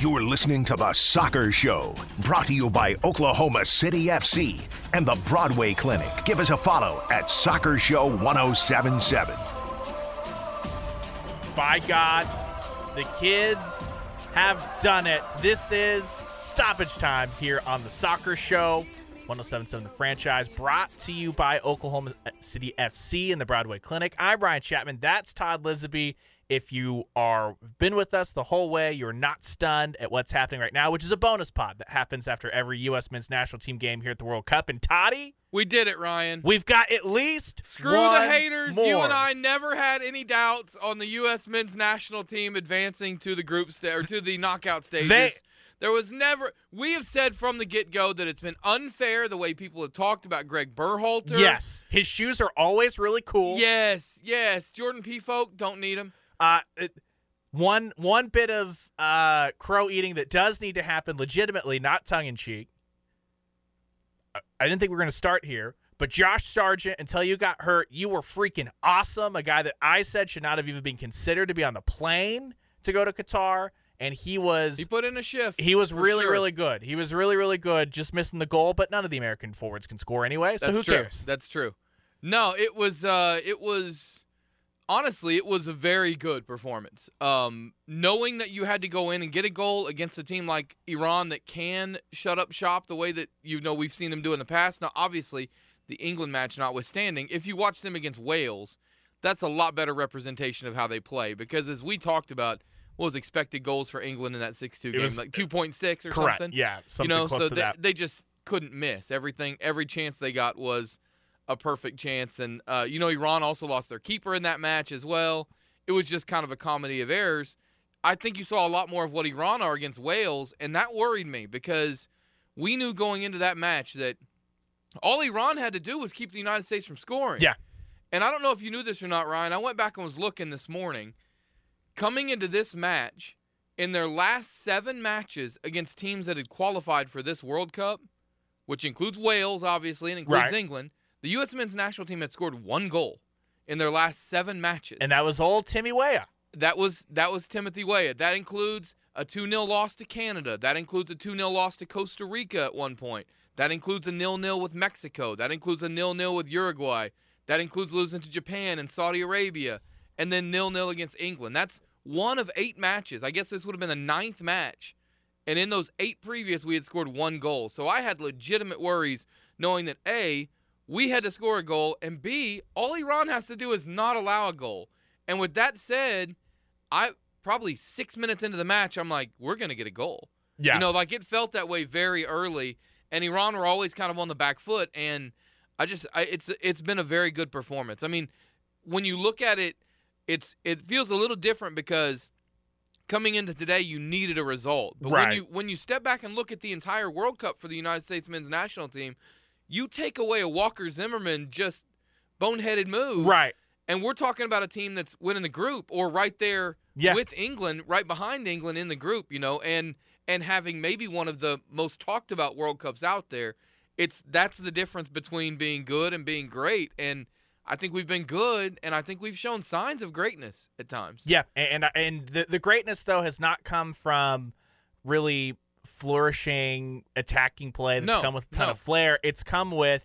You're listening to The Soccer Show, brought to you by Oklahoma City FC and the Broadway Clinic. Give us a follow at Soccer Show 1077. By God, the kids have done it. This is stoppage time here on The Soccer Show. 1077 The Franchise, brought to you by Oklahoma City FC and the Broadway Clinic. I'm Ryan Chapman. That's Todd Lisenbee. If you are been with us the whole way, you're not stunned at what's happening right now, which is a bonus pod that happens after every U.S. men's national team game here at the World Cup. And Toddy, We did it, Ryan. we've got at least Screw the haters. More. You and I never had any doubts on the U.S. men's national team advancing to the group sta- or to the knockout stages. They- there was never. We have said from the get go that it's been unfair the way people have talked about Greg Berhalter. Yes, his shoes are always really cool. Yes. Yes. Jordan Pefok don't need him. Uh, it, one one bit of uh, crow eating that does need to happen legitimately, not tongue in cheek. I, didn't think we were going to start here, but Josh Sargent, until you got hurt, you were freaking awesome. A guy that I said should not have even been considered to be on the plane to go to Qatar, and he was He put in a shift. he was really sure. really good. He was really really good, just missing the goal. But none of the American forwards can score anyway, so That's who true. cares? That's true. No, it was uh it was honestly it was a very good performance. Um knowing that you had to go in and get a goal against a team like Iran that can shut up shop the way that you know we've seen them do in the past. Now obviously the England match notwithstanding, if you watch them against Wales, that's a lot better representation of how they play because as we talked about what was expected goals for England in that 6-2 game was- like 2.6 or Correct. something Yeah, something you know, close so to they, that. they just couldn't miss. Everything, every chance they got was a perfect chance. And uh, you know, Iran also lost their keeper in that match as well. It was just kind of a comedy of errors. I think you saw a lot more of what Iran are against Wales, and that worried me because we knew going into that match that all Iran had to do was keep the United States from scoring. Yeah. And I don't know if you knew this or not, Ryan. I went back and was looking this morning. Coming into this match, in their last seven matches against teams that had qualified for this World Cup, which includes Wales, obviously, and includes Right. England, the U.S. men's national team had scored one goal in their last seven matches. and that was old Timmy Weah. That was that was Timothy Weah. That includes a 2-0 loss to Canada. That includes a 2-0 loss to Costa Rica at one point. That includes a 0-0 with Mexico. That includes a 0-0 with Uruguay. That includes losing to Japan and Saudi Arabia and then 0-0 against England. That's one of 8 matches. I guess this would have been the ninth match. And in those 8 previous we had scored one goal. So I had legitimate worries knowing that A, we had to score a goal and B, all Iran has to do is not allow a goal. And with that said, I probably six minutes into the match, I'm like, we're gonna get a goal. Yeah. You know, like it felt that way very early, and Iran were always kind of on the back foot. And I just, I, it's it's been a very good performance. I mean, when you look at it, it's it feels a little different because coming into today, you needed a result. But when you when you step back and look at the entire World Cup for the United States men's national team, you take away a Walker Zimmerman just boneheaded move, Right. and we're talking about a team that's winning the group or right there Yeah. with England, right behind England in the group, you know, and and having maybe one of the most talked about World Cups out there. It's that's the difference between being good and being great. And I think we've been good, and I think we've shown signs of greatness at times. Yeah, and and, and the the greatness though has not come from really flourishing attacking play that's No, come with a ton no. of flair. It's come with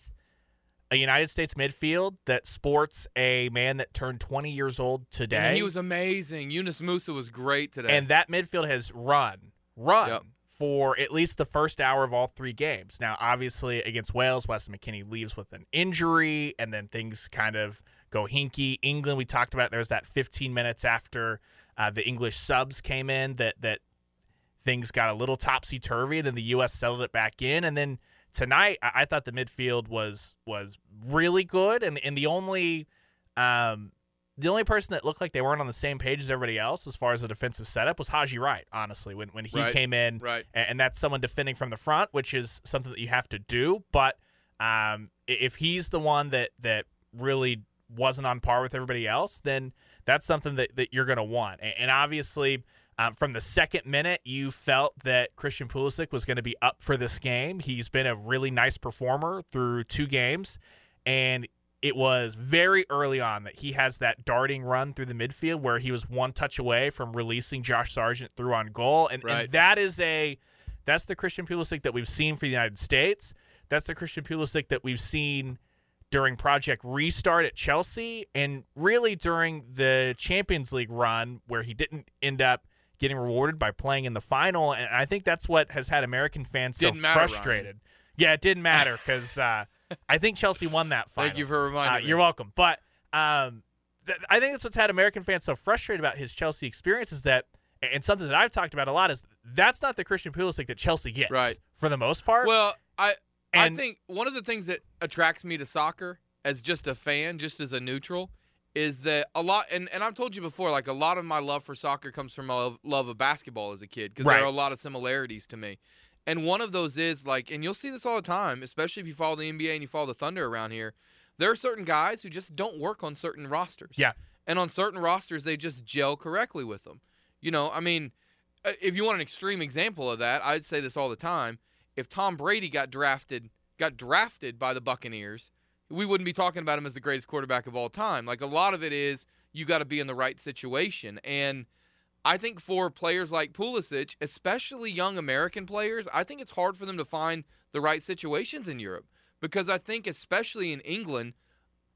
a United States midfield that sports a man that turned 20 years old today. And he was amazing. Yunus Musah was great today. And that midfield has run, run Yep. for at least the first hour of all three games. Now, obviously, against Wales, Weston McKennie leaves with an injury, and then things kind of go hinky. England, we talked about. There's that 15 minutes after uh, the English subs came in that that things got a little topsy turvy, and then the U.S. settled it back in, and then. Tonight, I, I thought the midfield was was really good, and and the only um, the only person that looked like they weren't on the same page as everybody else as far as the defensive setup was Haji Wright, honestly, when, when he Right, came in. right. a- And, that's someone defending from the front, which is something that you have to do. But um, if he's the one that, that really wasn't on par with everybody else, then that's something that, that you're going to want. And, and obviously, um, from the second minute, you felt that Christian Pulisic was going to be up for this game. He's been a really nice performer through two games. And it was very early on that he has that darting run through the midfield where he was one touch away from releasing Josh Sargent through on goal, and, Right. and that is a that's the Christian Pulisic that we've seen for the United States. That's the Christian Pulisic that we've seen during Project Restart at Chelsea, and really during the Champions League run where he didn't end up getting rewarded by playing in the final. And I think that's what has had American fans so Didn't matter, Ryan. frustrated. Yeah, it didn't matter because uh, I think Chelsea won that final. Thank you for reminding Uh, me. You're welcome. But um, th- I think that's what's had American fans so frustrated about his Chelsea experience is that, and something that I've talked about a lot is that's not the Christian Pulisic that Chelsea gets, Right. For the most part. Well, I And- I think one of the things that attracts me to soccer as just a fan, just as a neutral, is that a lot and, and I've told you before, like a lot of my love for soccer comes from my love, of basketball as a kid because there are a lot of similarities to me. And one of those is like, and you'll see this all the time, especially if you follow the NBA and you follow the Thunder around here. There are certain guys who just don't work on certain rosters. Yeah. And on certain rosters, they just gel correctly with them. You know, I mean, uh, if you want an extreme example of that, I'd say this all the time. If Tom Brady got drafted, got drafted by the Buccaneers, we wouldn't be talking about him as the greatest quarterback of all time. Like a lot of it is you got to be in the right situation. And I think for players like Pulisic, especially young American players, I think it's hard for them to find the right situations in Europe because I think especially in England,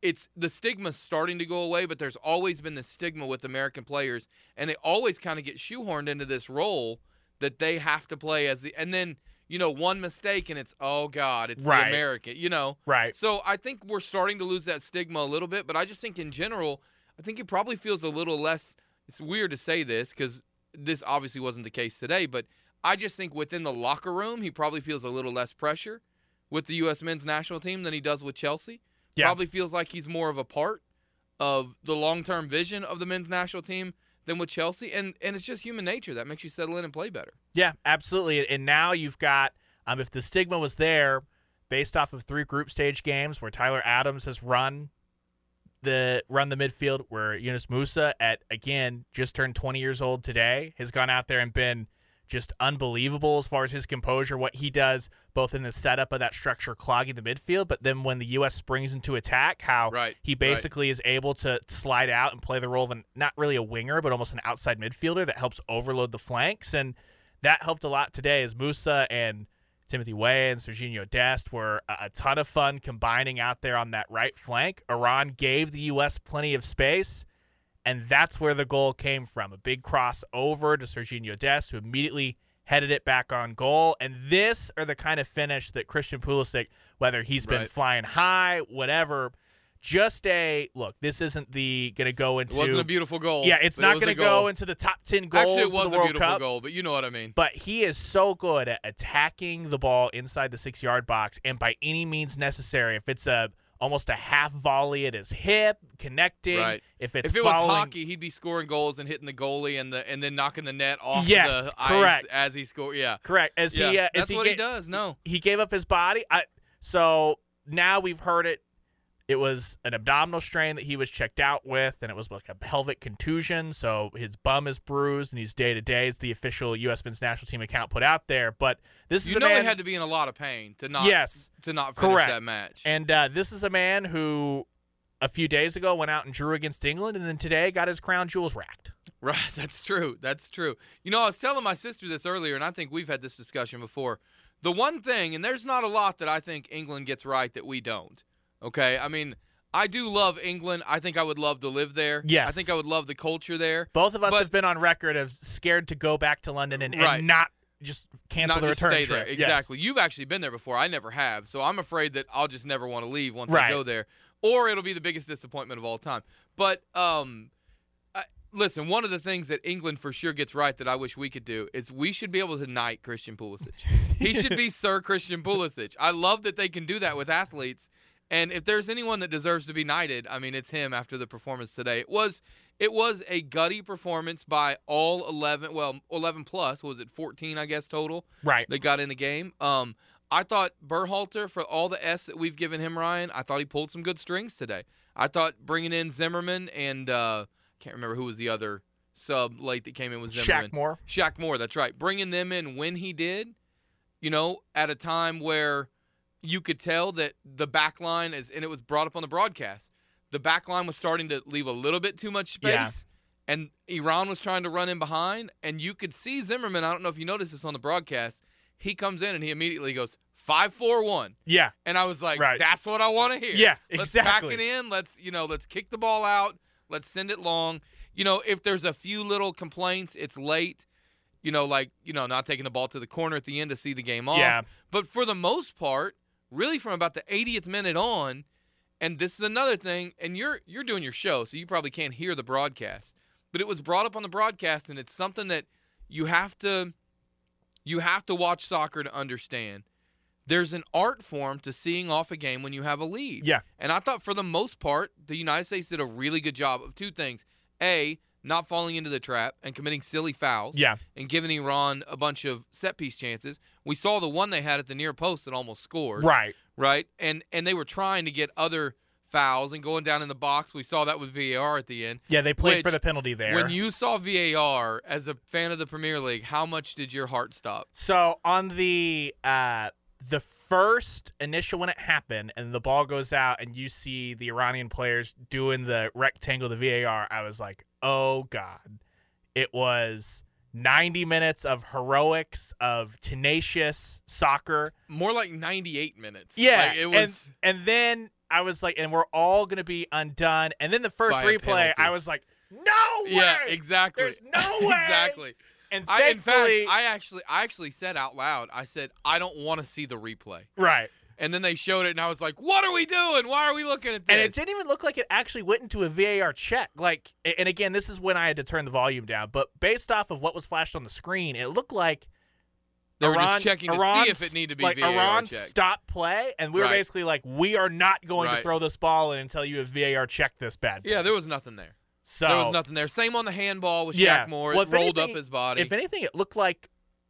it's the stigma's starting to go away, but there's always been the stigma with American players, and they always kind of get shoehorned into this role that they have to play as the and then you know one mistake and it's oh god it's Right. the American you know right. so I think we're starting to lose that stigma a little bit, but I just think in general, I think it probably feels a little less. It's weird to say this because this obviously wasn't the case today, but I just think within the locker room, he probably feels a little less pressure with the U.S. men's national team than he does with Chelsea. Yeah. Probably feels like he's more of a part of the long-term vision of the men's national team than with Chelsea, and and it's just human nature that makes you settle in and play better. Yeah, absolutely. And now you've got, um, if the stigma was there, based off of three group stage games where Tyler Adams has run the run the midfield, where Yunus Musah at again just turned 20 years old today has gone out there and been just unbelievable as far as his composure, what he does both in the setup of that structure clogging the midfield, but then when the U.S. springs into attack, how Right, he right. basically is able to slide out and play the role of an, not really a winger, but almost an outside midfielder that helps overload the flanks. And that helped a lot today as Musah and Timothy Weah and Serginho Dest were a, a ton of fun combining out there on that right flank. Iran gave the U.S. plenty of space, and that's where the goal came from. A big cross over to Serginho Dest, who immediately headed it back on goal. And this are the kind of finish that Christian Pulisic, whether he's been Right. flying high, whatever, just a look. This isn't the going to go into. It wasn't a beautiful goal. Yeah, it's but it not gonna go into the top ten goals. Actually, it was a beautiful Cup. goal, but you know what I mean. But he is so good at attacking the ball inside the six yard box and by any means necessary. If it's a almost a half volley at his hip, connecting. Right. If it's if it was hockey, he'd be scoring goals and hitting the goalie and the and then knocking the net off Yes, the correct. ice as he scored. Yeah, correct. As yeah. he, uh, that's he what ga- he does. No, he gave up his body. I so now we've heard it. It was an abdominal strain that he was checked out with, and it was like a pelvic contusion. So his bum is bruised, and he's day to day. It's the official U.S. men's national team account put out there. But this is you a know man. he had to be in a lot of pain to not yes, to not finish correct. that match. And uh, this is a man who a few days ago went out and drew against England, and then today got his crown jewels racked. Right, that's true. That's true. You know, I was telling my sister this earlier, and I think we've had this discussion before. The one thing, and there's not a lot that I think England gets right that we don't. Okay, I mean, I do love England. I think I would love to live there. Yes. I think I would love the culture there. Both of us But- have been on record of scared to go back to London and, and not just cancel not the just return stay trip. there. Yes. Exactly. You've actually been there before. I never have, so I'm afraid that I'll just never want to leave once I go there, or it'll be the biggest disappointment of all time. But um, I, listen, one of the things that England for sure gets right that I wish we could do is we should be able to knight Christian Pulisic. he should be Sir Christian Pulisic. I love that they can do that with athletes. And if there's anyone that deserves to be knighted, I mean, it's him after the performance today. It was it was a gutty performance by all 11, well, 11 plus, what was it 14 I guess total? Right. that got in the game. Um, I thought Berhalter, for all the S that we've given him, Ryan, I thought he pulled some good strings today. I thought bringing in Zimmerman and uh, can't remember who was the other sub late that came in with Zimmerman. Shaq Moore. Shaq Moore, that's right. Bringing them in when he did, you know, at a time where you could tell that the back line is, and it was brought up on the broadcast. The back line was starting to leave a little bit too much space, Yeah. and Iran was trying to run in behind. And you could see Zimmerman. I don't know if you noticed this on the broadcast. He comes in and he immediately goes five, four, one. Yeah. And I was like, Right. that's what I want to hear. Yeah, Let's exactly. pack it in. Let's, you know, let's kick the ball out. Let's send it long. You know, if there's a few little complaints, it's late. You know, like, you know, not taking the ball to the corner at the end to see the game off. Yeah. But for the most part, really from about the 80th minute on, and this is another thing, and you're you're doing your show, so you probably can't hear the broadcast. But it was brought up on the broadcast, and it's something that you have to you have to watch soccer to understand. There's an art form to seeing off a game when you have a lead. Yeah. And I thought for the most part, the United States did a really good job of two things. A, not falling into the trap and committing silly fouls Yeah. and giving Iran a bunch of set piece chances. We saw the one they had at the near post that almost scored. Right. Right. And and they were trying to get other fouls and going down in the box. We saw that with VAR at the end. Yeah, they played for the penalty there. When you saw VAR as a fan of the Premier League, how much did your heart stop? So on the uh the first initial when it happened and the ball goes out and you see the Iranian players doing the rectangle the VAR, I was like, "Oh god." It was 90 minutes of heroics of tenacious soccer. More like 98 minutes. Yeah, Like, it was and, and then I was like, and we're all gonna be undone. And then the first replay. I was like, no way. Yeah, exactly. There's no way. exactly. And I, in fact, I actually, I actually said out loud, I said, I don't want to see the replay. right. And then they showed it, and I was like, "What are we doing? Why are we looking at this?" And it didn't even look like it actually went into a VAR check. Like, and again, this is when I had to turn the volume down. But based off of what was flashed on the screen, it looked like They were just checking to see if it needed to be like VAR Iran checked. stopped play, and we were Right. basically like, we are not going to throw this ball in until you have VAR checked this bad. boy." yeah, there was nothing there. So there was nothing there. Same on the handball with Yeah. Shaq Moore. Well, it rolled anything- up his body. If anything, it looked like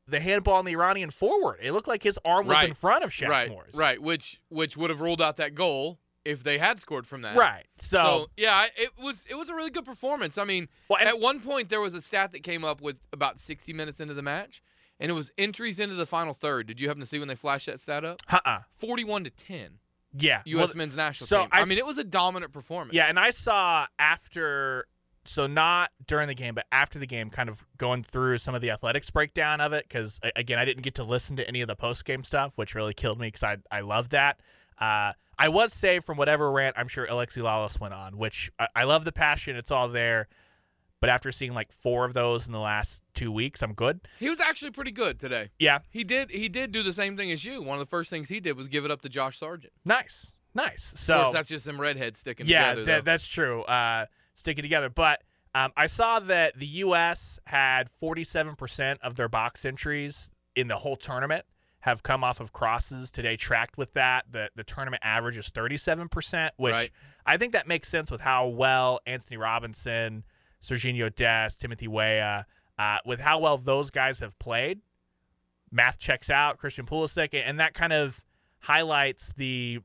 the handball on the Iranian forward. It looked like his arm was in front of Shaq right, Moore's. right, which which would have ruled out that goal if they had scored from that. Right. So, yeah, it was it was a really good performance. I mean, Well, at one point there was a stat that came up with about 60 minutes into the match, and it was entries into the final third. Did you happen to see when they flashed that stat up? uh-uh. 41 to 10, Yeah. U.S. Well, men's national so team. I, I mean, it was a dominant performance. Yeah, and I saw after, so not during the game, but after the game, kind of going through some of the athletics breakdown of it, because again, I didn't get to listen to any of the post game stuff, which really killed me because I I love that. Uh, I was saved from whatever rant I'm sure Alexi Lalas went on, which I, I love the passion, it's all there. But after seeing like four of those in the last two weeks, I'm good. He was actually pretty good today. Yeah, He did he did do the same thing as you. One of the first things he did was give it up to Josh Sargent. nice, nice. So of course, that's just some redheads sticking yeah, together. that, though. that's true. Uh, sticking together, but um, I saw that the U.S. had 47% of their box entries in the whole tournament have come off of crosses today. Tracked with that, the the tournament average is 37%, which Right. I think that makes sense with how well Antonee Robinson, Serginho Dest, Timothy Weah, uh, with how well those guys have played. Math checks out. Christian Pulisic, and that kind of highlights the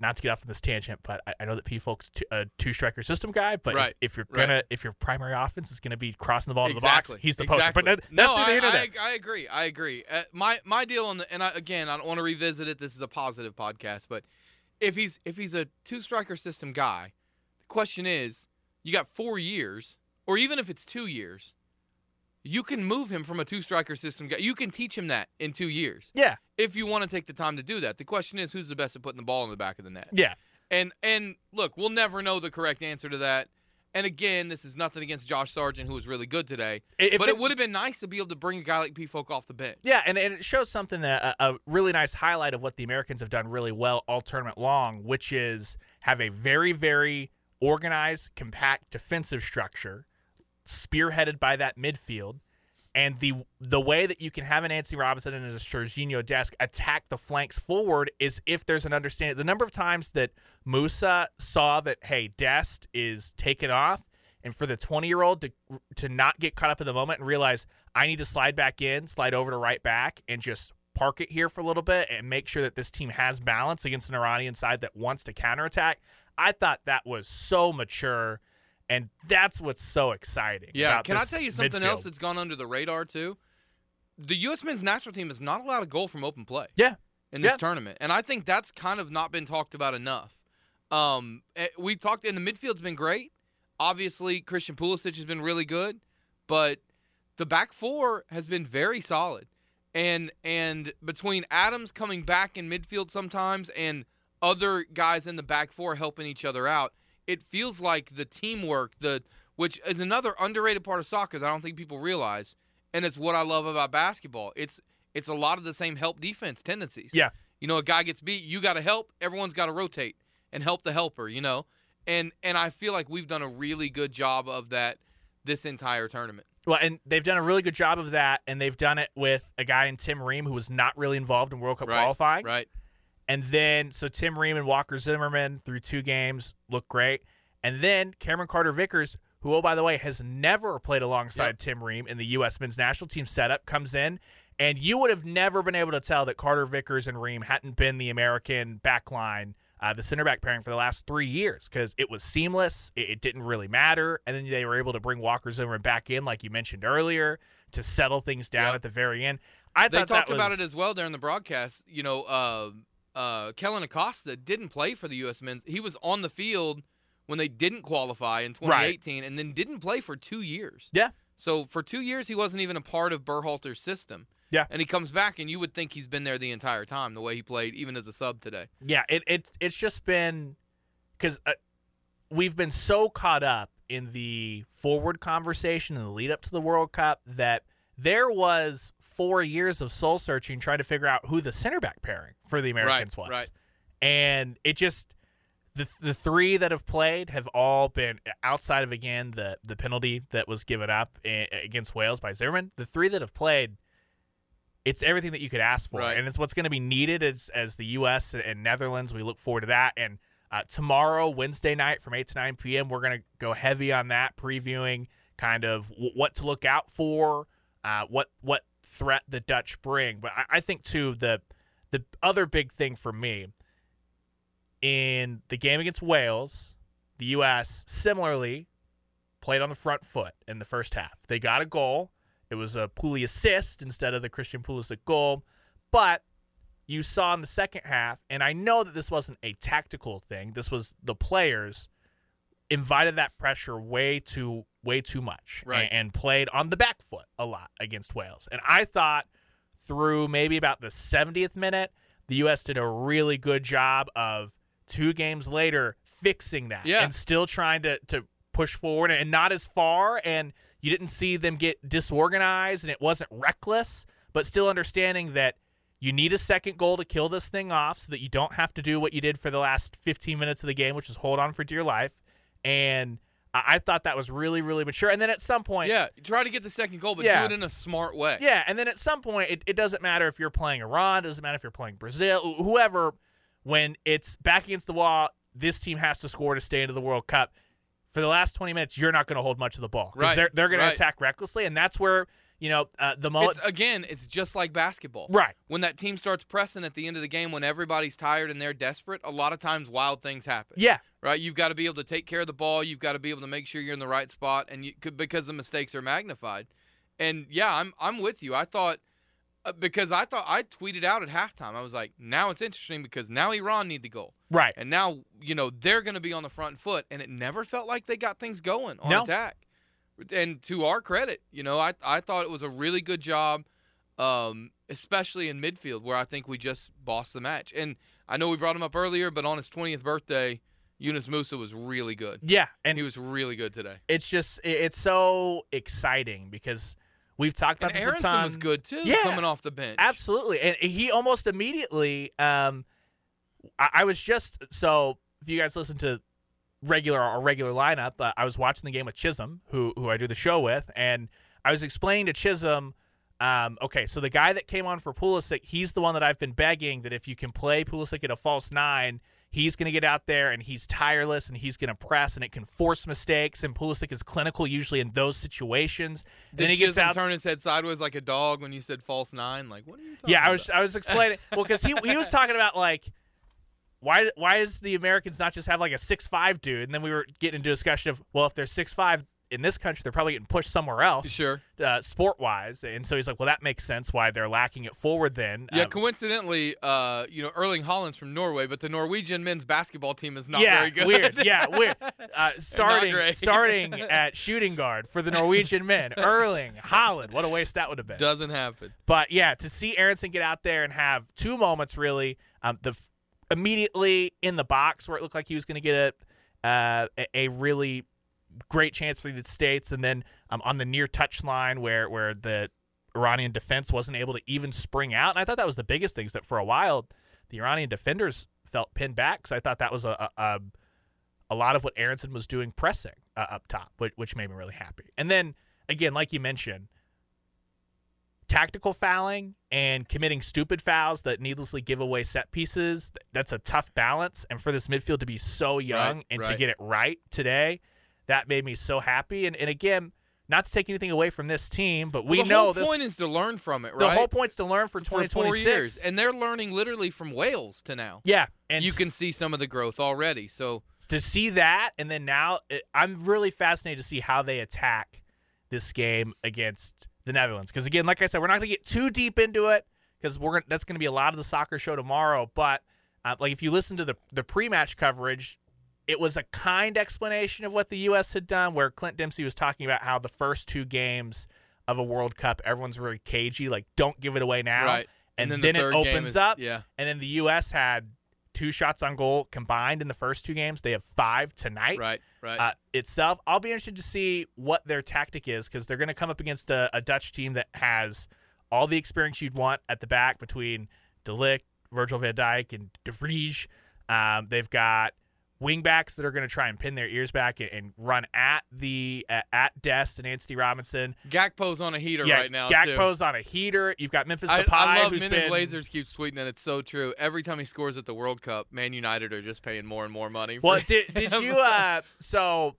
not to get off on this tangent, but I, I know that Pefok's t- a two striker system guy. But Right, if, if you're gonna if your primary offense is gonna be crossing the ball exactly. to the box, he's the poster. exactly. But that, no, I, I. I agree. I agree. Uh, my my deal on the and I, again, I don't want to revisit it. This is a positive podcast, but if he's if he's a two striker system guy, question is, you got four years, or even if it's two years, you can move him from a two striker system. You can teach him that in two years Yeah, if you want to take the time to do that. The question is, who's the best at putting the ball in the back of the net? yeah, And and look, we'll never know the correct answer to that. And again, this is nothing against Josh Sargent, who was really good today. If but it- it, would have been nice to be able to bring a guy like Pefok off the bench. yeah, and, and it shows something that a, a really nice highlight of what the Americans have done really well all tournament long, which is have a very very organized, compact defensive structure, spearheaded by that midfield. And the the way that you can have an Antonee Robinson and a Serginho Dest attack the flanks forward is if there's an understanding. The number of times that Musah saw that hey Dest is taken off, and for the 20 year old to to not get caught up in the moment and realize I need to slide back in, slide over to right back, and just park it here for a little bit and make sure that this team has balance against an Iranian side that wants to counterattack. I thought that was so mature. And that's what's so exciting. Yeah. Can I tell you something else that's gone under the radar too? the U.S. men's national team has not allowed a goal from open play. Yeah. in this Yeah. tournament, and I think that's kind of not been talked about enough. Um, eh, we talked in the midfield's been great. Obviously, Christian Pulisic has been really good, but the back four has been very solid. And and between Adams coming back in midfield sometimes and other guys in the back four helping each other out, it feels like the teamwork, the which is another underrated part of soccer that I don't think people realize, and it's what I love about basketball. It's it's a lot of the same help defense tendencies. Yeah. You know, a guy gets beat, you got to help. Everyone's got to rotate and help the helper. You know, and and I feel like we've done a really good job of that this entire tournament. Well, and they've done a really good job of that, and they've done it with a guy in Tim Ream who was not really involved in World Cup Right. qualifying. Right. And then, so Tim Ream and Walker Zimmerman through two games look great. And then Cameron Carter Vickers, who, oh, by the way, has never played alongside Yep. Tim Ream in the U.S. men's national team setup, comes in. And you would have never been able to tell that Carter Vickers and Ream hadn't been the American backline, uh, the center back pairing for the last three years because it was seamless. It, it didn't really matter. And then they were able to bring Walker Zimmerman back in, like you mentioned earlier, to settle things down Yep. at the very end. I thought They talked that about it as well during the broadcast. You know, uh, uh, Kellyn Acosta didn't play for the U.S. men's. He was on the field when they didn't qualify in 2018, and then didn't play for two years. Yeah. So for two years, he wasn't even a part of Berhalter's system. Yeah. And he comes back, and you would think he's been there the entire time, the way he played, even as a sub today. Yeah, it, it it's just been because uh, we've been so caught up in the forward conversation and the lead up to the World Cup that there was four years of soul searching trying to figure out who the center back pairing for the Americans was. right. And it just the the three that have played have all been outside of again the the penalty that was given up a- against Wales by Zimmerman. The three that have played it's everything that you could ask for, Right. and it's what's going to be needed as as the U.S. and Netherlands. We look forward to that. And uh, tomorrow, Wednesday night from eight to nine p.m., we're going to go heavy on that, previewing kind of w- what to look out for, uh, what what threat the Dutch bring. But I, I think too the the other big thing for me in the game against Wales, the U.S. similarly played on the front foot in the first half. They got a goal. It was a Pooley assist instead of the Christian Pulisic goal. But you saw in the second half, and I know that this wasn't a tactical thing. This was the players invited that pressure way too way too much Right. and, and played on the back foot a lot against Wales. And I thought through maybe about the 70th minute, the U.S. did a really good job of two games later fixing that Yeah. and still trying to, to push forward and not as far. And you didn't see them get disorganized and it wasn't reckless, but still understanding that you need a second goal to kill this thing off so that you don't have to do what you did for the last 15 minutes of the game, which is hold on for dear life. And I, I thought that was really, really mature. And then at some point, Yeah, try to get the second goal, but Yeah. do it in a smart way. yeah, and then at some point, it, it doesn't matter if you're playing Iran, it doesn't matter if you're playing Brazil, whoever. When it's back against the wall, this team has to score to stay into the World Cup. For the last 20 minutes, you're not going to hold much of the ball 'cause Right, they're they're going right. to attack recklessly, and that's where you know uh, the mullet. It's again, it's just like basketball. Right. When that team starts pressing at the end of the game, when everybody's tired and they're desperate, a lot of times wild things happen. yeah, Right. You've got to be able to take care of the ball. You've got to be able to make sure you're in the right spot, and you could because the mistakes are magnified. And yeah, I'm I'm with you. I thought uh, because I thought I tweeted out at halftime. I was like, now it's interesting because now Iran need the goal, right. and now you know they're going to be on the front foot, and it never felt like they got things going on No. attack. And to our credit, you know, I I thought it was a really good job, um, especially in midfield where I think we just bossed the match. And I know we brought him up earlier, but on his 20th birthday, Yunus Musah was really good. Yeah, And he was really good today. it's just it's so exciting because we've talked about And this a ton. was good too, Yeah. coming off the bench. Absolutely, and he almost immediately. Um, I, I was just so if you guys listen to regular our regular lineup, uh, I was watching the game with Chisholm, who who I do the show with, and I was explaining to Chisholm. Um, okay, so the guy that came on for Pulisic, he's the one that I've been begging that if you can play Pulisic at a false nine, he's going to get out there and he's tireless and he's going to press and it can force mistakes. And Pulisic is clinical usually in those situations. Did then he gets Chisholm out. turn his head sideways like a dog when you said false nine? Like, what are you talking Yeah, I about? was I was explaining well because he he was talking about like why why is the Americans not just have like a six five dude and then we were getting into a discussion of well if they're six five in this country, they're probably getting pushed somewhere else, Sure. uh, sport wise. And so he's like, well, that makes sense why they're lacking it forward then. Yeah, Um, coincidentally, uh, you know, Erling Haaland's from Norway, but the Norwegian men's basketball team is not yeah, very good. weird. Yeah, weird. Uh, starting starting at shooting guard for the Norwegian men, Erling Haaland. What a waste that would have been. Doesn't happen. But yeah, to see Aaronson get out there and have two moments really, um, the immediately in the box where it looked like he was going to get a, uh, a really great chance for the States, and then um, on the near touch line where where the Iranian defense wasn't able to even spring out. And I thought that was the biggest thing is that for a while the Iranian defenders felt pinned back. So I thought that was a a, a, a lot of what Aaronson was doing pressing uh, up top, which, which made me really happy. And then again, like you mentioned, tactical fouling and committing stupid fouls that needlessly give away set pieces. That's a tough balance and for this midfield to be so young Right, and to get it right today that made me so happy and, and again not to take anything away from this team but we Well, the know whole point is to learn from it, the right? whole point's to learn for for 2026 years, and they're learning literally from Wales to now. yeah and you can see some of the growth already. So to see that and then now it, i'm really fascinated to see how they attack this game against the netherlands. Because again like i said we're not going to get too deep into it because we're gonna, that's going to be a lot of the soccer show tomorrow but uh, like if you listen to the, the pre-match coverage it was a kind explanation of what the us had done where clint dempsey was talking about how the first two games of a world cup everyone's really cagey like don't give it away now. Right, and, then, then, the it opens is- up Yeah, and then the us had two shots on goal combined in the first two games they have five tonight right, right. uh, itself. I'll be interested to see what their tactic is because they're going to come up against a, a Dutch team that has all the experience you'd want at the back between De Ligt, Virgil van Dijk, and De Vrij. Um, they've got wingbacks that are going to try and pin their ears back and, and run at the uh, at Dest and Antonee Robinson. Gakpo's on a heater yeah, right now too. Gakpo's on a heater. You've got Memphis I, Depay, I love Minute been Blazers keeps tweeting that it's so true. Every time he scores at the World Cup, Man United are just paying more and more money. For Well, did, did you? Uh, so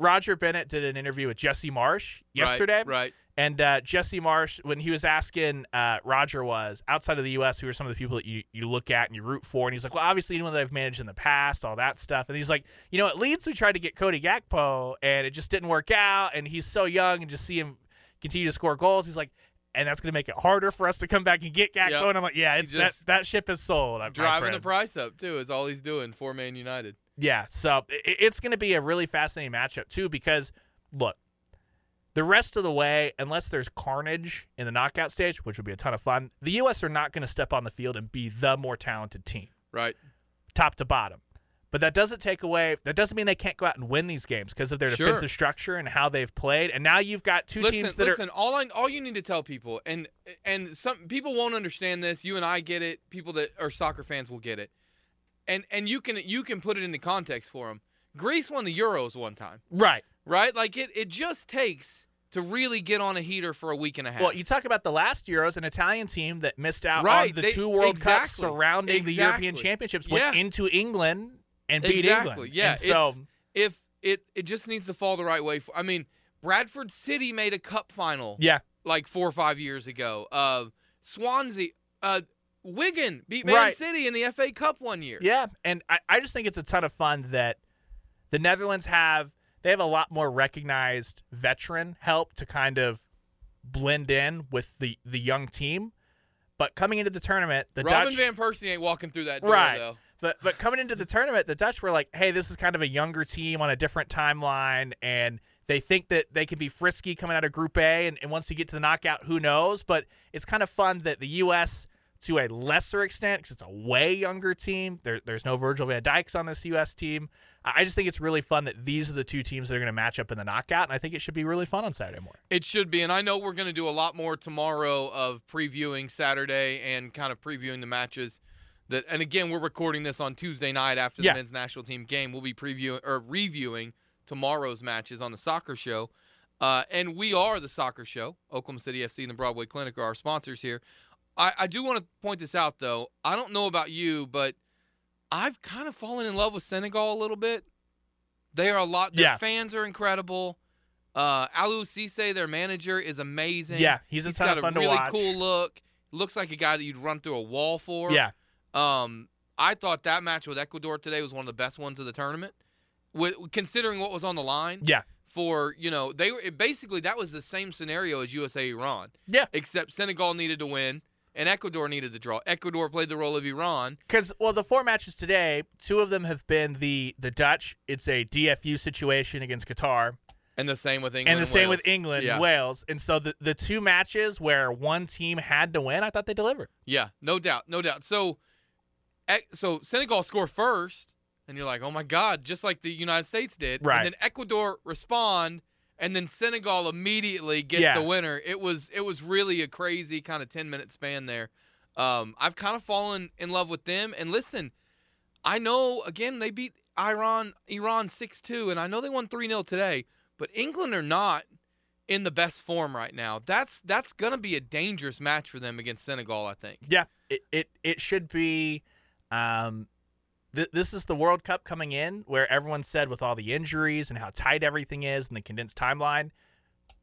Roger Bennett did an interview with Jesse Marsch yesterday, Right, right. And uh, Jesse Marsch, when he was asking uh, Roger, was outside of the U.S. Who are some of the people that you, you look at and you root for? And he's like, well, obviously anyone that I've managed in the past, all that stuff. And he's like, you know, at Leeds we tried to get Cody Gakpo, and it just didn't work out. And he's so young, and just see him continue to score goals. He's like. And that's going to make it harder for us to come back and get Gakpo. Yep. And I'm like, yeah, it's that that ship is sold. I'm Driving the price up too is all he's doing for Man United. Yeah, so i- it's going to be a really fascinating matchup too because look, the rest of the way, unless there's carnage in the knockout stage, which would be a ton of fun, the U.S. are not going to step on the field and be the more talented team, Right. top to bottom. But that doesn't take away. That doesn't mean they can't go out and win these games because of their Sure. defensive structure and how they've played. And now you've got two listen, teams that are. listen. All I, all you need to tell people, and and some people won't understand this. You and I get it. People that are soccer fans will get it. And and you can you can put it into context for them. Greece won the Euros one time, right. Right? Like it it just takes to really get on a heater for a week and a half. Well, you talk about the last Euros, an Italian team that missed out Right, on the they- two World Cups exactly, surrounding the European exactly. Championships, went Yeah. into England and beat exactly. England. Yeah. And so if it it just needs to fall the right way. For, I mean, Bradford City made a cup final. yeah, like four or five years ago. Uh, Swansea, uh, Wigan beat Man Right. City in the FA Cup one year. Yeah, and I, I just think it's a ton of fun that the Netherlands have they have a lot more recognized veteran help to kind of blend in with the the young team. But coming into the tournament, the Robin Dutch van Persie ain't walking through that door Right. though. but but coming into the tournament, the Dutch were like, "Hey, this is kind of a younger team on a different timeline, and they think that they can be frisky coming out of Group A, and, and once you get to the knockout, who knows?" But it's kind of fun that the U.S. to a lesser extent, because it's a way younger team. There, there's no Virgil Van Dijk's on this U.S. team. I I just think it's really fun that these are the two teams that are going to match up in the knockout, and I think it should be really fun on Saturday morning. It should be, and I know we're going to do a lot more tomorrow of previewing Saturday and kind of previewing the matches. That and again, we're recording this on Tuesday night after the Yeah. men's national team game. We'll be previewing or reviewing tomorrow's matches on the soccer show. Uh, and we are the soccer show. Oklahoma City FC and the Broadway Clinic are our sponsors here. I, I do want to point this out though. I don't know about you, but I've kind of fallen in love with Senegal a little bit. They are a lot. Their Yeah. fans are incredible. Uh, Aliou Cisse, their manager, is amazing. Yeah, he's a he's got a really cool look. Looks like a guy that you'd run through a wall for. Yeah, Um, I thought that match with Ecuador today was one of the best ones of the tournament. With considering what was on the line, yeah, for you know they were basically that was the same scenario as USA Iran, Yeah. except Senegal needed to win and Ecuador needed to draw. Ecuador played the role of Iran. Because well, the four matches today, two of them have been the the Dutch. It's a DFU situation against Qatar, And the same with England. and the same with England Yeah. and Wales. And so the the two matches where one team had to win, I thought they delivered. Yeah, no doubt, no doubt. So, so Senegal score first, and you're like, oh my God, just like the United States did. Right. And then Ecuador respond, and then Senegal immediately get Yeah. the winner. It was it was really a crazy kind of ten minute span there. Um, I've kind of fallen in love with them. And listen, I know again they beat Iran Iran six two, and I know they won three 0 today, but England are not in the best form right now. That's that's gonna be a dangerous match for them against Senegal. I think. Yeah, it it, it should be. Um, th- this is the World Cup coming in, where everyone said with all the injuries and how tight everything is and the condensed timeline,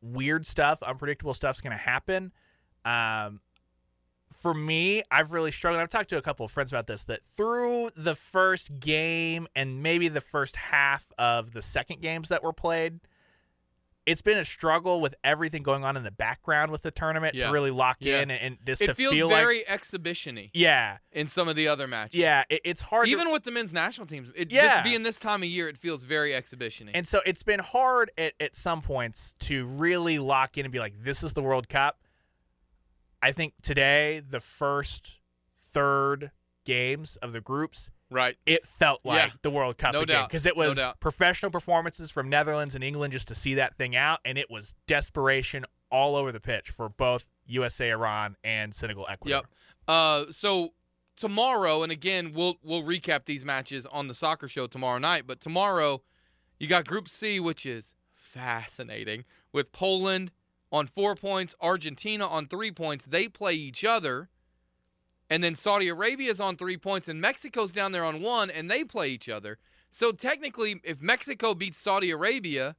weird stuff, unpredictable stuff's going to happen. Um, for me, I've really struggled. I've talked to a couple of friends about this. That through the first game and maybe the first half of the second games that were played, it's been a struggle with everything going on in the background with the tournament Yeah. to really lock Yeah. in and, and this It to feels feel very exhibition-y yeah, in some of the other matches. yeah, it, it's hard. to- Even with the men's national teams, it Yeah. just being this time of year, it feels very exhibition-y. and so it's been hard at, at some points to really lock in and be like, this is the World Cup. I think today, the first third games of the groups, right. it felt like Yeah. the World Cup No again because it No was doubt. professional performances from Netherlands and England just to see that thing out, and it was desperation all over the pitch for both USA, Iran, and Senegal, Ecuador. Yep. Uh, so tomorrow, and again, we'll we'll recap these matches on the soccer show tomorrow night. But tomorrow, you got Group C, which is fascinating, with Poland on four points, Argentina on three points. They play each other, and then Saudi Arabia's on three points, and Mexico's down there on one, and they play each other. So technically, if Mexico beats Saudi Arabia,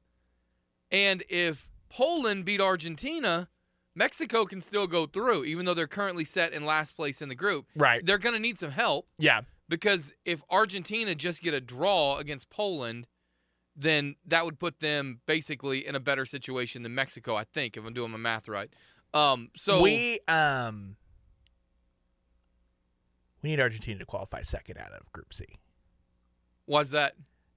and if Poland beat Argentina, Mexico can still go through, even though they're currently set in last place in the group. Right. They're going to need some help Yeah. because if Argentina just get a draw against Poland, then that would put them basically in a better situation than Mexico, I think, if I'm doing my math right. Um, so we um we need Argentina to qualify second out of Group C was that?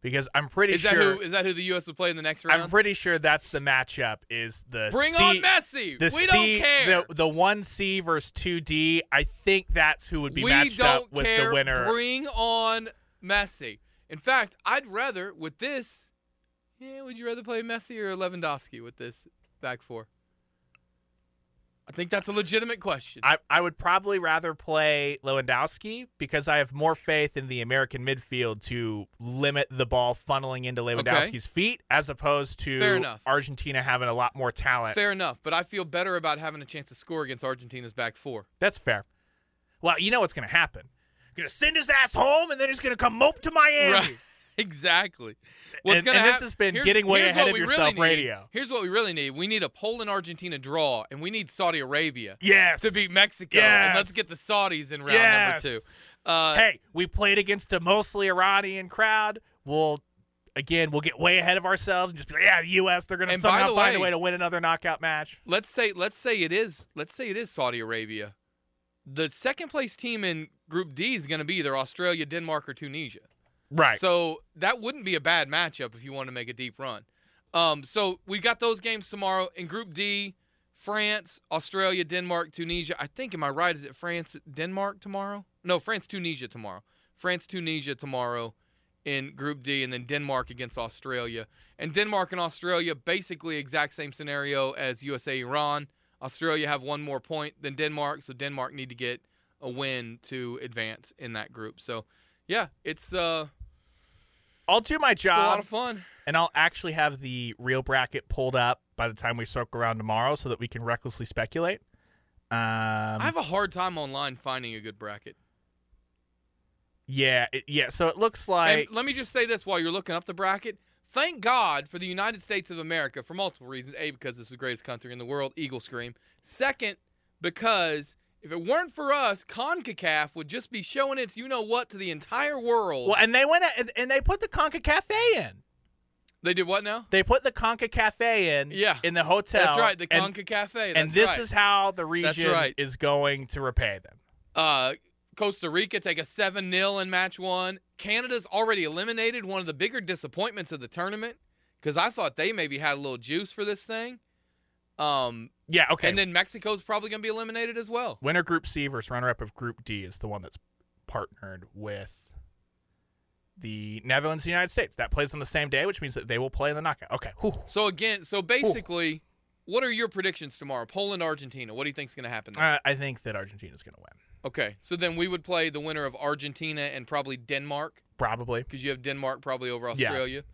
because I'm pretty Is that sure who? Is that who the U.S. would play in the next round? I'm pretty sure that's the matchup. Is the Bring C, on Messi. The we C, don't care. The the one C versus two D. I think that's who would be we matched up with care. the winner. Bring on Messi. In fact, I'd rather with this. Yeah, would you rather play Messi or Lewandowski with this back four? I think that's a legitimate question. I, I would probably rather play Lewandowski because I have more faith in the American midfield to limit the ball funneling into Lewandowski's feet as opposed to Fair enough. Argentina having a lot more talent. Fair enough, but I feel better about having a chance to score against Argentina's back four. That's fair. Well, you know what's going to happen. Gonna send his ass home, and then he's gonna come mope to Miami. Right. Exactly. What's And- gonna and this hap- has been getting way ahead of yourself really need. radio. Here's what we really need. We need a Poland Argentina draw, and we need Saudi Arabia Yes. to beat Mexico. Yes. And let's get the Saudis in round Yes. number two. Uh, hey, we played against a mostly Iranian crowd. We'll again, we'll get way ahead of ourselves and just be like, yeah, the U.S. They're gonna somehow the find a way- way to win another knockout match. let's say let's say it is let's say it is Saudi Arabia. The second place team in Group D is going to be either Australia, Denmark, or Tunisia. Right. So that wouldn't be a bad matchup if you want to make a deep run. Um, so we got those games tomorrow in Group D: France, Australia, Denmark, Tunisia. I think am I right? Is it France, Denmark tomorrow? No, France, Tunisia tomorrow. France, Tunisia tomorrow in Group D, and then Denmark against Australia. And Denmark and Australia basically exact same scenario as USA, Iran. Australia have one more point than Denmark, so Denmark need to get a win to advance in that group. So, yeah, it's uh, I'll do my it's a lot job, of fun. and I'll actually have the real bracket pulled up by the time we circle around tomorrow, so that we can recklessly speculate. Um, I have a hard time online finding a good bracket. yeah, it, yeah. So it looks like and let me just say this while you're looking up the bracket. Thank God for the United States of America for multiple reasons. A, because it's the greatest country in the world, Eagle Scream. Second, because if it weren't for us, CONCACAF would just be showing its you know what to the entire world. well, and they went and, and they put the Concacaf in. They did what now? They put the Conca Cafe in Yeah. in the hotel. That's right, the and, Conca Cafe. and this right. is how the region right. is going to repay them. uh, Costa Rica take a 7 0 in match one. Canada's already eliminated one of the bigger disappointments of the tournament because I thought they maybe had a little juice for this thing. Um, Yeah, okay. And then Mexico's probably going to be eliminated as well. Winner Group C versus runner-up of Group D is the one that's partnered with the Netherlands and the United States. That plays on the same day, which means that they will play in the knockout. Okay. Whew. So, again, so basically, what are your predictions tomorrow? Poland, Argentina. What do you think is going to happen there? Uh, I think that Argentina is going to win. Okay, so then we would play the winner of Argentina and probably Denmark Probably. because you have Denmark probably over Yeah. Australia.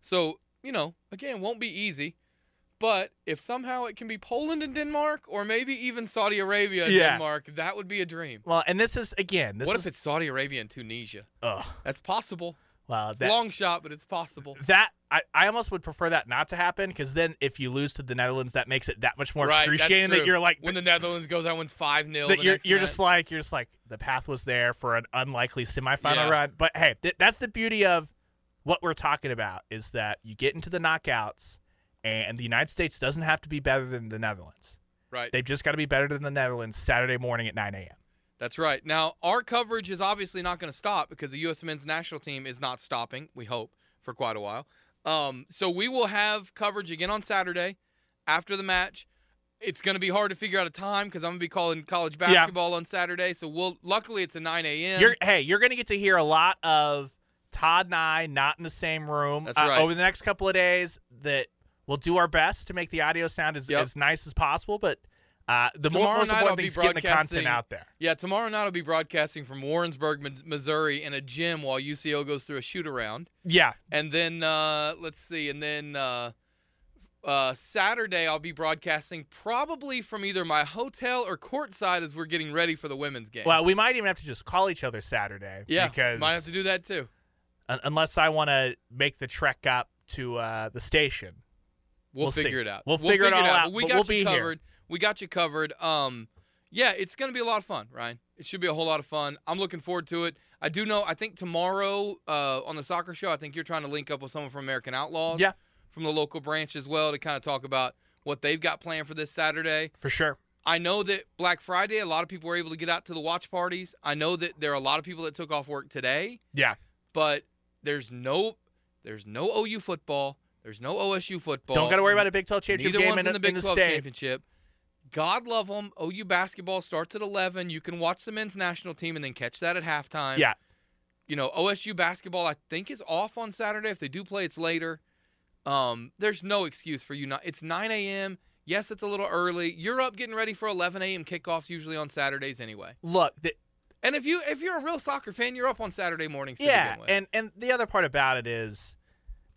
So, you know, again, won't be easy. But if somehow it can be Poland and Denmark, or maybe even Saudi Arabia and Yeah. Denmark, that would be a dream. Well, and this is again. This what is, if it's Saudi Arabia and Tunisia? Ugh. That's possible. Well, that, Long shot, but it's possible. that I, I almost would prefer that not to happen because then if you lose to the Netherlands, that makes it that much more right, excruciating that you're like when the Netherlands goes out wins five 0 that you're, you're just like you're just like the path was there for an unlikely semifinal Yeah. run. But hey, th- that's the beauty of what we're talking about is that you get into the knockouts, and the United States doesn't have to be better than the Netherlands. right. They've just got to be better than the Netherlands Saturday morning at 9 a.m. That's right. Now, our coverage is obviously not going to stop because the U.S. men's national team is not stopping, we hope, for quite a while. Um, so we will have coverage again on Saturday after the match. It's going to be hard to figure out a time because I'm going to be calling college Yeah. basketball on Saturday. So we'll. Luckily, it's a 9 a.m. You're hey, you're going to get to hear a lot of Todd and I not in the same room uh, right. over the next couple of days. That we'll do our best to make the audio sound as, Yep. as nice as possible, but. Uh, the Tomorrow most night I'll be getting the content broadcasting- out there. yeah, tomorrow night I'll be broadcasting from Warrensburg, Missouri, in a gym while UCO goes through a shoot around. Yeah, And then uh, let's see, and then uh, uh, Saturday I'll be broadcasting probably from either my hotel or courtside as we're getting ready for the women's game. Well, we might even have to just call each other Saturday. yeah, because might have to do that too. un- unless I want to make the trek up to uh, the station. We'll, We'll see. figure it out. We'll figure it all out, But we got we'll you be here. covered. We got you covered. Um, yeah, it's gonna be a lot of fun, Ryan. It should be a whole lot of fun. I'm looking forward to it. I do know. I think tomorrow uh, on the soccer show, I think you're trying to link up with someone from American Outlaws. Yeah. From the local branch as well to kind of talk about what they've got planned for this Saturday. For sure. I know that Black Friday, a lot of people were able to get out to the watch parties. I know that there are a lot of people that took off work today, Yeah. but there's no there's no OU football. There's no OSU football. Don't got to worry about a Big 12 championship Neither game one's in, in the Big in 12 state. championship. God love them. OU basketball starts at 11. You can watch the men's national team and then catch that at halftime. Yeah. You know, OSU basketball I think is off on Saturday. If they do play, it's later. Um, there's no excuse for you not. It's 9 a.m. Yes, it's a little early. You're up getting ready for 11 a.m. kickoffs usually on Saturdays anyway. Look, the, And if you if you're a real soccer fan, you're up on Saturday mornings. Yeah, and and the other part about it is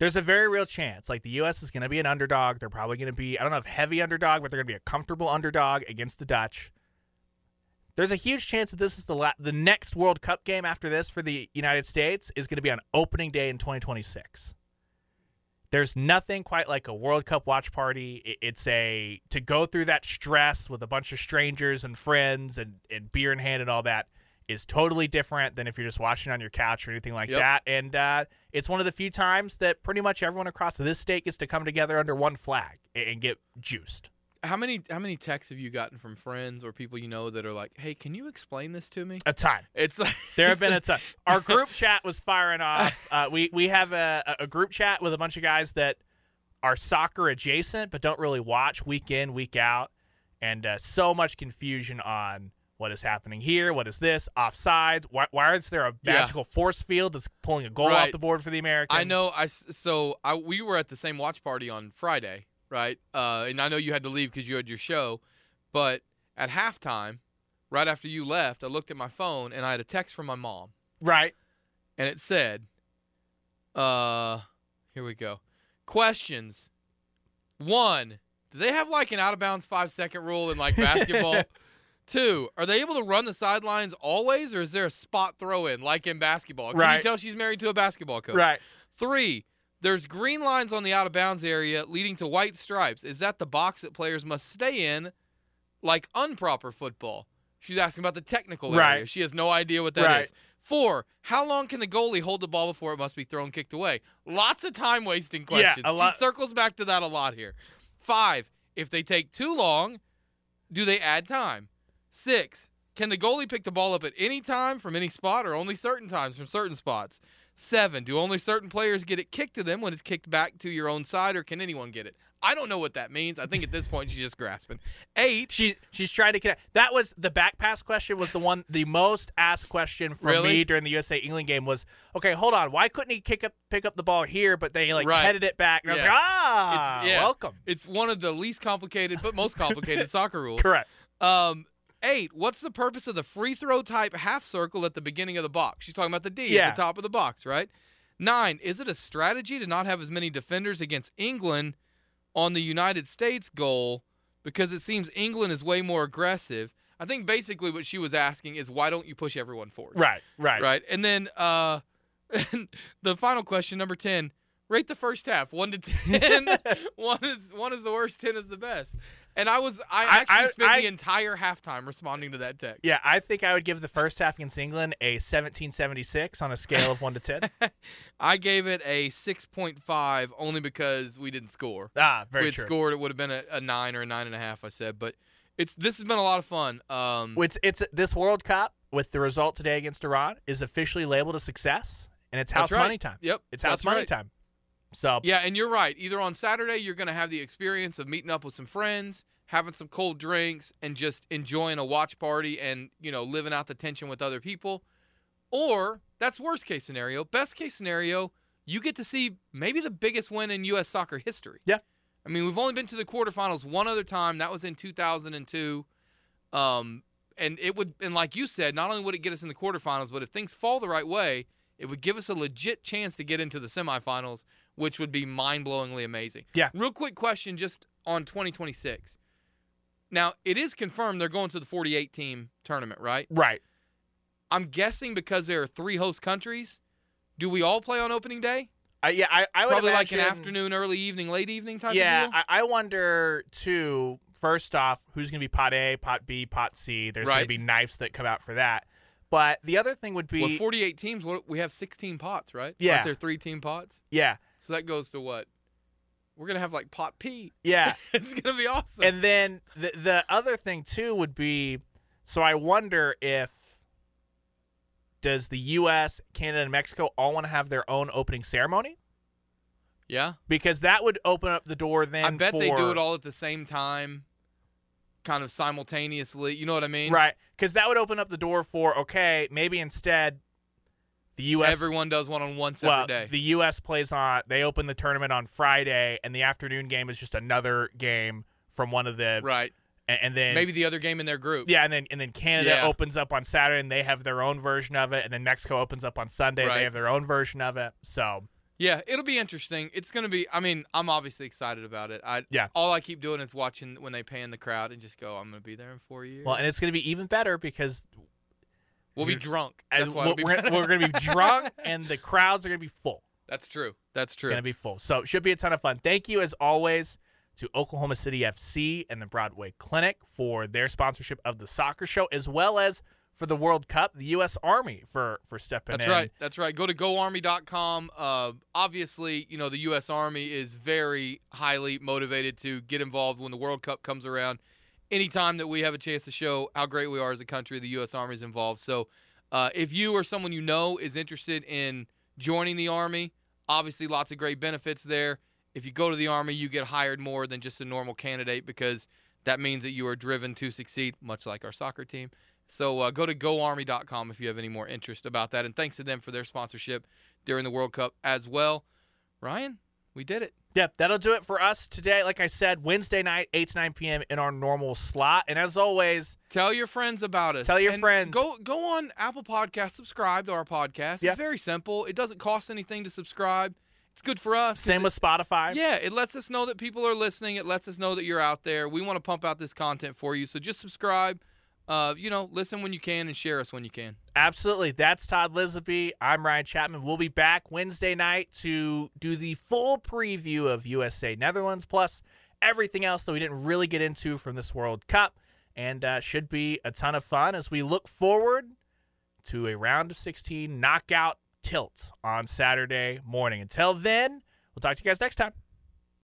there's a very real chance like the U.S. is going to be an underdog. They're probably going to be I don't know if heavy underdog, but they're going to be a comfortable underdog against the Dutch. There's a huge chance that this is the la- the next World Cup game after this for the United States is going to be on opening day in 2026. There's nothing quite like a World Cup watch party. It's a to go through that stress with a bunch of strangers and friends and, and beer in hand and all that is totally different than if you're just watching on your couch or anything like Yep. that. And uh, it's one of the few times that pretty much everyone across this state gets to come together under one flag and, get juiced. how many how many texts have you gotten from friends or people you know that are like, "Hey, can you explain this to me?" A time. It's like There have been a ton. Our group chat was firing off. Uh, we we have a, a group chat with a bunch of guys that are soccer adjacent but don't really watch week in week out, and uh, so much confusion on what is happening here. What is this? Offsides? Why, why is there a Yeah. magical force field that's pulling a goal off the board for the Americans? I know. I so I we were at the same watch party on Friday, right? Uh, and I know you had to leave because you had your show, but at halftime, right after you left, I looked at my phone and I had a text from my mom, Right. and it said, "Uh, here we go. Questions. One, do they have like an out of bounds five second rule in like basketball?" Two, are they able to run the sidelines always, or is there a spot throw in like in basketball? Can you tell she's married to a basketball coach? Right. Three, there's green lines on the out of bounds area leading to white stripes. Is that the box that players must stay in, like unproper football? She's asking about the technical area. Right. She has no idea what that is. Right. Four, how long can the goalie hold the ball before it must be thrown kicked away? Lots of time wasting questions. Yeah, a lot- She circles back to that a lot here. Five, if they take too long, do they add time? Six, can the goalie pick the ball up at any time from any spot or only certain times from certain spots? Seven, do only certain players get it kicked to them when it's kicked back to your own side or can anyone get it? I don't know what that means. I think at this point she's just grasping. Eight, She she's trying to connect. That was the back pass question was the one the most asked question from Really? me during the USA England game was okay. Hold on, why couldn't he kick up pick up the ball here, but they like Right. headed it back? And I was like, ah, It's- yeah. welcome. it's one of the least complicated but most complicated soccer rules. Correct. Um, eight. What's the purpose of the free throw type half circle at the beginning of the box? She's talking about the D Yeah. at the top of the box, right? Nine. Is it a strategy to not have as many defenders against England on the United States goal because it seems England is way more aggressive? I think basically what she was asking is why don't you push everyone forward? Right. Right. Right. And then uh, the final question, number ten. Rate the first half, one to ten. one is one is the worst, ten is the best. And I was I actually I- spent I- the entire halftime responding to that text. Yeah, I think I would give the first half against England a 1776 on a scale of one to ten. I gave it a six point five only because we didn't score. Ah, if very we had true. scored, it would have been a, a nine or a nine and a half. I said, but it's this has been a lot of fun. Um, It's it's this World Cup with the result today against Iran is officially labeled a success, and it's house right. money time. Yep, It's house that's money right. time. So Yeah, and you're right. Either on Saturday, you're going to have the experience of meeting up with some friends, having some cold drinks, and just enjoying a watch party and, you know, living out the tension with other people. Or that's worst case scenario. Best case scenario, you get to see maybe the biggest win in U.S. soccer history. Yeah. I mean, we've only been to the quarterfinals one other time. That was in 2002. Um, and it would, and like you said, not only would it get us in the quarterfinals, but if things fall the right way, it would give us a legit chance to get into the semifinals, which would be mind blowingly amazing. Yeah. Real quick question just on 2026. Now, it is confirmed they're going to the 48 team tournament, right? right. I'm guessing because there are three host countries. Do we all play on opening day? I, yeah, I, I would Probably like an afternoon, early evening, late evening type Yeah, of deal. I, I wonder too. First off, who's going to be pot A, pot B, pot C? There's going to be knives that come out for that. But the other thing would be, Well, 48 teams, what, we have 16 pots, right? Yeah. Aren't there three team pots? yeah, So that goes to what? We're going to have like pot P. yeah, it's going to be awesome. and then the the other thing too would be, so I wonder if does the U.S., Canada, and Mexico all want to have their own opening ceremony? yeah. Because that would open up the door then. I bet they do it all at the same time, kind of simultaneously. You know what I mean? Right, because that would open up the door for okay, maybe instead the U.S. Everyone does one on one separate well, day. the U.S. plays on. They open the tournament on Friday, and the afternoon game is just another game from one of the. right. And, and then Maybe the other game in their group. yeah, and then and then Canada Yeah. opens up on Saturday, and they have their own version of it, and then Mexico opens up on Sunday, Right. they have their own version of it. So Yeah, it'll be interesting. It's gonna be. I mean, I'm obviously excited about it. I Yeah. All I keep doing is watching when they pan the crowd and just go, "I'm gonna be there in four years." well, and it's going to be even better because we'll be drunk. That's why we're, we're, gonna, we're gonna be drunk, and the crowds are going to be full. That's true. That's true. Going to be full. So it should be a ton of fun. Thank you as always to Oklahoma City FC and the Broadway Clinic for their sponsorship of the soccer show, as well as for the World Cup, the U.S. Army for for stepping That's in. right. That's right. Go to goarmy.com. Uh, obviously, you know, the U.S. Army is very highly motivated to get involved when the World Cup comes around. Anytime that we have a chance to show how great we are as a country, the U.S. Army is involved. So uh, if you or someone you know is interested in joining the Army, obviously lots of great benefits there. If you go to the Army, you get hired more than just a normal candidate because that means that you are driven to succeed, much like our soccer team. So uh, go to goarmy.com if you have any more interest about that. And thanks to them for their sponsorship during the World Cup as well. Ryan, we did it. Yep, that'll do it for us today. Like I said, Wednesday night, 8 to 9 p.m. in our normal slot. And as always, Tell your friends about us. Tell your And friends. Go go on Apple Podcast, subscribe to our podcast. Yeah. It's very simple. It doesn't cost anything to subscribe. It's good for us. same it- with Spotify. Yeah, it lets us know that people are listening. It lets us know that you're out there. We want to pump out this content for you. So just subscribe. Uh, you know, listen when you can and share us when you can. Absolutely. That's Todd Lisenbee. I'm Ryan Chapman. We'll be back Wednesday night to do the full preview of USA Netherlands, plus everything else that we didn't really get into from this World Cup. And uh, should be a ton of fun as we look forward to a round of 16 knockout tilt on Saturday morning. Until then, we'll talk to you guys next time.